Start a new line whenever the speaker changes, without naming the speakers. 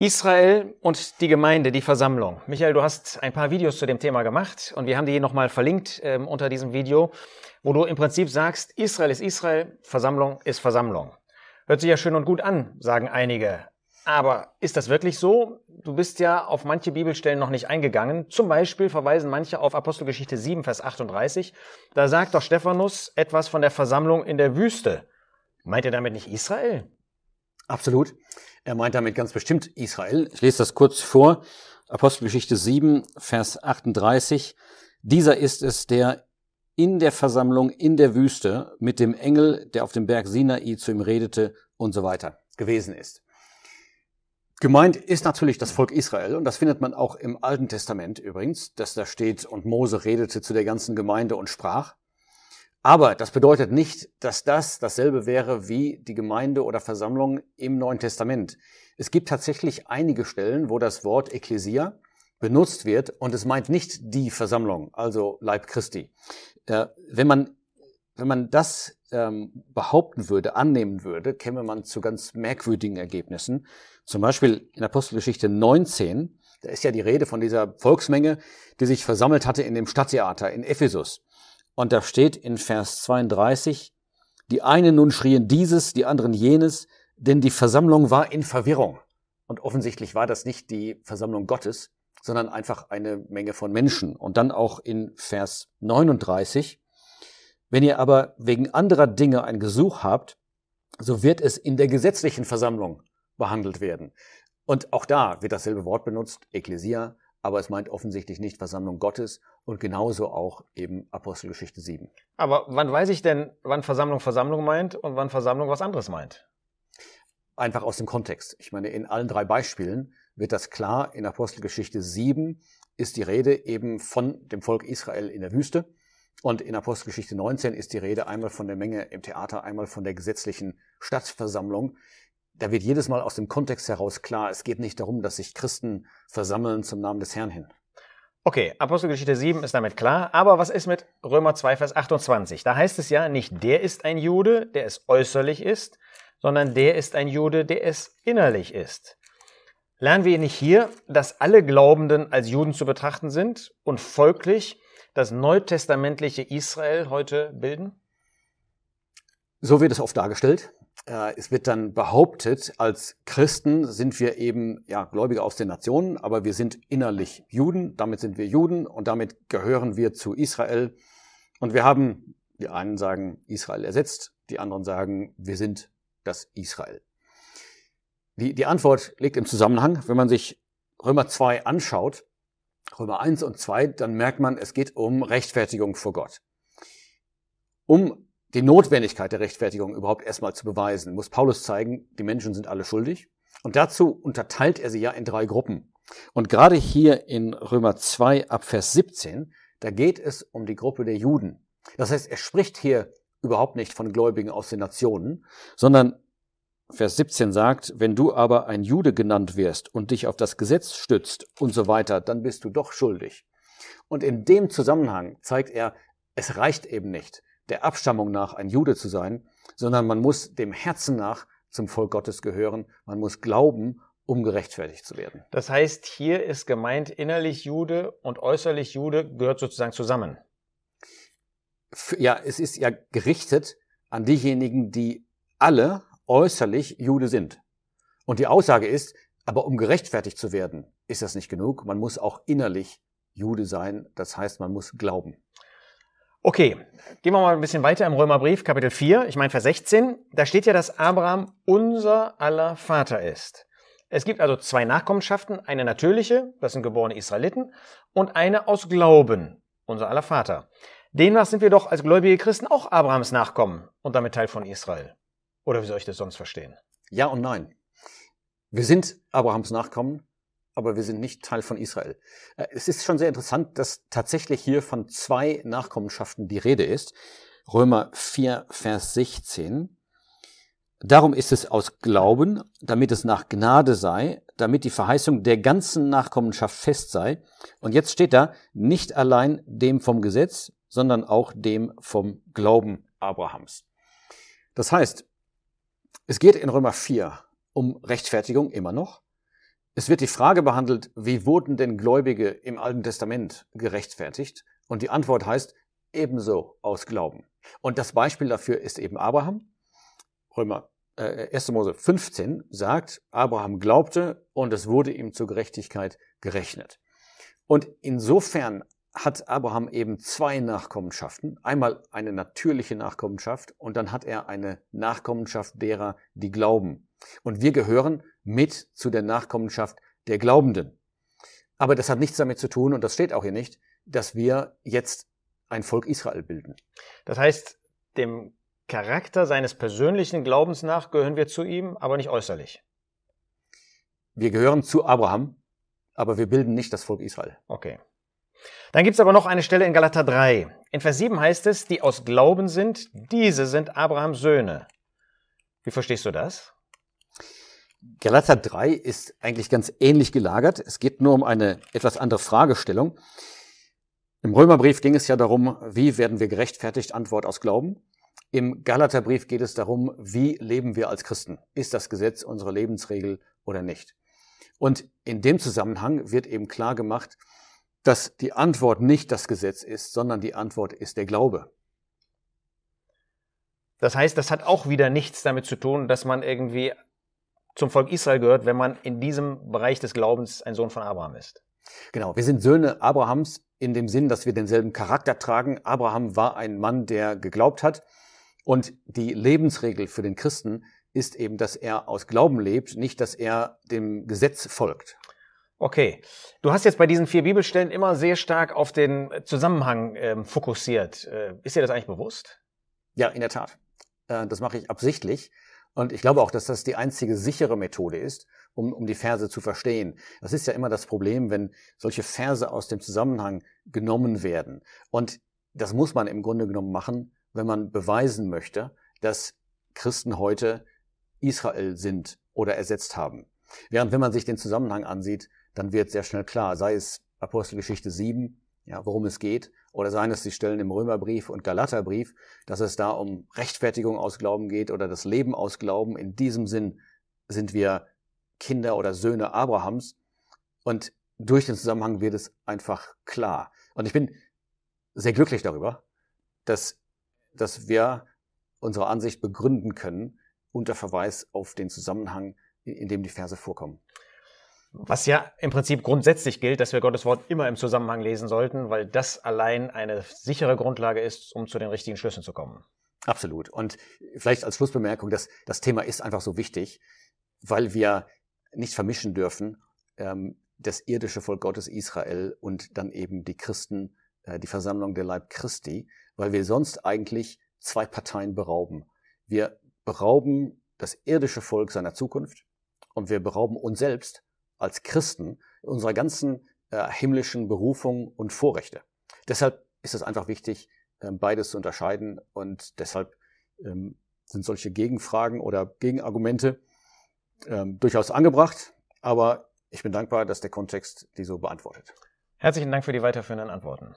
Israel und die Gemeinde, die Versammlung. Michael, du hast ein paar Videos zu dem Thema gemacht und wir haben die nochmal verlinkt äh, unter diesem Video, wo du im Prinzip sagst, Israel ist Israel, Versammlung ist Versammlung. Hört sich ja schön und gut an, sagen einige. Aber ist das wirklich so? Du bist ja auf manche Bibelstellen noch nicht eingegangen. Zum Beispiel verweisen manche auf Apostelgeschichte 7, Vers 38. Da sagt doch Stephanus etwas von der Versammlung in der Wüste. Meint er damit nicht Israel?
Absolut. Er meint damit ganz bestimmt Israel. Ich lese das kurz vor. Apostelgeschichte 7, Vers 38. Dieser ist es, der in der Versammlung in der Wüste mit dem Engel, der auf dem Berg Sinai zu ihm redete und so weiter gewesen ist. Gemeint ist natürlich das Volk Israel und das findet man auch im Alten Testament übrigens, dass da steht und Mose redete zu der ganzen Gemeinde und sprach. Aber das bedeutet nicht, dass das dasselbe wäre wie die Gemeinde oder Versammlung im Neuen Testament. Es gibt tatsächlich einige Stellen, wo das Wort Ekklesia benutzt wird und es meint nicht die Versammlung, also Leib Christi. Äh, wenn man wenn man das ähm, behaupten würde, annehmen würde, käme man zu ganz merkwürdigen Ergebnissen. Zum Beispiel in Apostelgeschichte 19, da ist ja die Rede von dieser Volksmenge, die sich versammelt hatte in dem Stadttheater in Ephesus. Und da steht in Vers 32, die einen nun schrien dieses, die anderen jenes, denn die Versammlung war in Verwirrung. Und offensichtlich war das nicht die Versammlung Gottes, sondern einfach eine Menge von Menschen. Und dann auch in Vers 39, wenn ihr aber wegen anderer Dinge ein Gesuch habt, so wird es in der gesetzlichen Versammlung behandelt werden. Und auch da wird dasselbe Wort benutzt, Ekklesia, aber es meint offensichtlich nicht Versammlung Gottes und genauso auch eben Apostelgeschichte 7.
Aber wann weiß ich denn, wann Versammlung Versammlung meint und wann Versammlung was anderes meint?
Einfach aus dem Kontext. Ich meine, in allen drei Beispielen wird das klar. In Apostelgeschichte 7 ist die Rede eben von dem Volk Israel in der Wüste. Und in Apostelgeschichte 19 ist die Rede einmal von der Menge im Theater, einmal von der gesetzlichen Stadtversammlung da wird jedes Mal aus dem Kontext heraus klar, es geht nicht darum, dass sich Christen versammeln zum Namen des Herrn hin.
Okay, Apostelgeschichte 7 ist damit klar, aber was ist mit Römer 2, Vers 28? Da heißt es ja, nicht der ist ein Jude, der es äußerlich ist, sondern der ist ein Jude, der es innerlich ist. Lernen wir nicht hier, dass alle Glaubenden als Juden zu betrachten sind und folglich das neutestamentliche Israel heute bilden?
So wird es oft dargestellt. Äh, es wird dann behauptet, als Christen sind wir eben ja Gläubige aus den Nationen, aber wir sind innerlich Juden, damit sind wir Juden und damit gehören wir zu Israel. Und wir haben, die einen sagen, Israel ersetzt, die anderen sagen, wir sind das Israel. Die, die Antwort liegt im Zusammenhang. Wenn man sich Römer 2 anschaut, Römer 1 und 2, dann merkt man, es geht um Rechtfertigung vor Gott. Um die Notwendigkeit der Rechtfertigung überhaupt erstmal zu beweisen, muss Paulus zeigen, die Menschen sind alle schuldig. Und dazu unterteilt er sie ja in drei Gruppen. Und gerade hier in Römer 2 ab Vers 17, da geht es um die Gruppe der Juden. Das heißt, er spricht hier überhaupt nicht von Gläubigen aus den Nationen, sondern Vers 17 sagt, wenn du aber ein Jude genannt wirst und dich auf das Gesetz stützt und so weiter, dann bist du doch schuldig. Und in dem Zusammenhang zeigt er, es reicht eben nicht, der Abstammung nach ein Jude zu sein, sondern man muss dem Herzen nach zum Volk Gottes gehören. Man muss glauben, um gerechtfertigt zu werden.
Das heißt, hier ist gemeint, innerlich Jude und äußerlich Jude gehört sozusagen zusammen.
Ja, es ist ja gerichtet an diejenigen, die alle äußerlich Jude sind. Und die Aussage ist, aber um gerechtfertigt zu werden, ist das nicht genug. Man muss auch innerlich Jude sein. Das heißt, man muss glauben.
Okay, gehen wir mal ein bisschen weiter im Römerbrief, Kapitel 4, ich meine Vers 16. Da steht ja, dass Abraham unser aller Vater ist. Es gibt also zwei Nachkommenschaften, eine natürliche, das sind geborene Israeliten, und eine aus Glauben, unser aller Vater. Demnach sind wir doch als gläubige Christen auch Abrahams Nachkommen und damit Teil von Israel. Oder wie soll ich das sonst verstehen?
Ja und nein. Wir sind Abrahams Nachkommen, aber wir sind nicht Teil von Israel. Äh, es ist schon sehr interessant, dass tatsächlich hier von zwei Nachkommenschaften die Rede ist. Römer 4, Vers 16. Darum ist es aus Glauben, damit es nach Gnade sei, damit die Verheißung der ganzen Nachkommenschaft fest sei. Und jetzt steht da, nicht allein dem vom Gesetz, sondern auch dem vom Glauben Abrahams. Das heißt, es geht in Römer 4 um Rechtfertigung immer noch. Es wird die Frage behandelt, wie wurden denn Gläubige im Alten Testament gerechtfertigt? Und die Antwort heißt ebenso aus Glauben. Und das Beispiel dafür ist eben Abraham. Römer äh, 1. Mose 15 sagt, Abraham glaubte und es wurde ihm zur Gerechtigkeit gerechnet. Und insofern hat Abraham eben zwei Nachkommenschaften. Einmal eine natürliche Nachkommenschaft und dann hat er eine Nachkommenschaft derer, die glauben. Und wir gehören mit zu der Nachkommenschaft der Glaubenden. Aber das hat nichts damit zu tun, und das steht auch hier nicht, dass wir jetzt ein Volk Israel bilden.
Das heißt, dem Charakter seines persönlichen Glaubens nach gehören wir zu ihm, aber nicht äußerlich.
Wir gehören zu Abraham, aber wir bilden nicht das Volk Israel.
Okay. Dann gibt es aber noch eine Stelle in Galater 3. In Vers 7 heißt es, die aus Glauben sind, diese sind Abrahams Söhne. Wie verstehst du das?
Galater 3 ist eigentlich ganz ähnlich gelagert. Es geht nur um eine etwas andere Fragestellung. Im Römerbrief ging es ja darum, wie werden wir gerechtfertigt? Antwort aus Glauben. Im Galaterbrief geht es darum, wie leben wir als Christen? Ist das Gesetz unsere Lebensregel oder nicht? Und in dem Zusammenhang wird eben klar gemacht, dass die Antwort nicht das Gesetz ist, sondern die Antwort ist der Glaube.
Das heißt, das hat auch wieder nichts damit zu tun, dass man irgendwie zum Volk Israel gehört, wenn man in diesem Bereich des Glaubens ein Sohn von Abraham ist.
Genau, wir sind Söhne Abrahams in dem Sinn, dass wir denselben Charakter tragen. Abraham war ein Mann, der geglaubt hat. Und die Lebensregel für den Christen ist eben, dass er aus Glauben lebt, nicht, dass er dem Gesetz folgt.
Okay. Du hast jetzt bei diesen vier Bibelstellen immer sehr stark auf den Zusammenhang ähm, fokussiert. Äh, ist dir das eigentlich bewusst?
Ja, in der Tat. Äh, das mache ich absichtlich. Und ich glaube auch, dass das die einzige sichere Methode ist, um, um die Verse zu verstehen. Das ist ja immer das Problem, wenn solche Verse aus dem Zusammenhang genommen werden. Und das muss man im Grunde genommen machen, wenn man beweisen möchte, dass Christen heute Israel sind oder ersetzt haben. Während wenn man sich den Zusammenhang ansieht, dann wird sehr schnell klar, sei es Apostelgeschichte 7, ja, worum es geht, oder seien es die Stellen im Römerbrief und Galaterbrief, dass es da um Rechtfertigung aus Glauben geht oder das Leben aus Glauben. In diesem Sinn sind wir Kinder oder Söhne Abrahams und durch den Zusammenhang wird es einfach klar. Und ich bin sehr glücklich darüber, dass, dass wir unsere Ansicht begründen können unter Verweis auf den Zusammenhang, in dem die Verse vorkommen.
Was ja im Prinzip grundsätzlich gilt, dass wir Gottes Wort immer im Zusammenhang lesen sollten, weil das allein eine sichere Grundlage ist, um zu den richtigen Schlüssen zu kommen.
Absolut. Und vielleicht als Schlussbemerkung, dass das Thema ist einfach so wichtig, weil wir nicht vermischen dürfen, ähm, das irdische Volk Gottes Israel und dann eben die Christen, äh, die Versammlung der Leib Christi, weil wir sonst eigentlich zwei Parteien berauben. Wir berauben das irdische Volk seiner Zukunft und wir berauben uns selbst als Christen unserer ganzen äh, himmlischen Berufung und Vorrechte. Deshalb ist es einfach wichtig, äh, beides zu unterscheiden und deshalb ähm, sind solche Gegenfragen oder Gegenargumente ähm, durchaus angebracht, aber ich bin dankbar, dass der Kontext die so beantwortet.
Herzlichen Dank für die weiterführenden Antworten.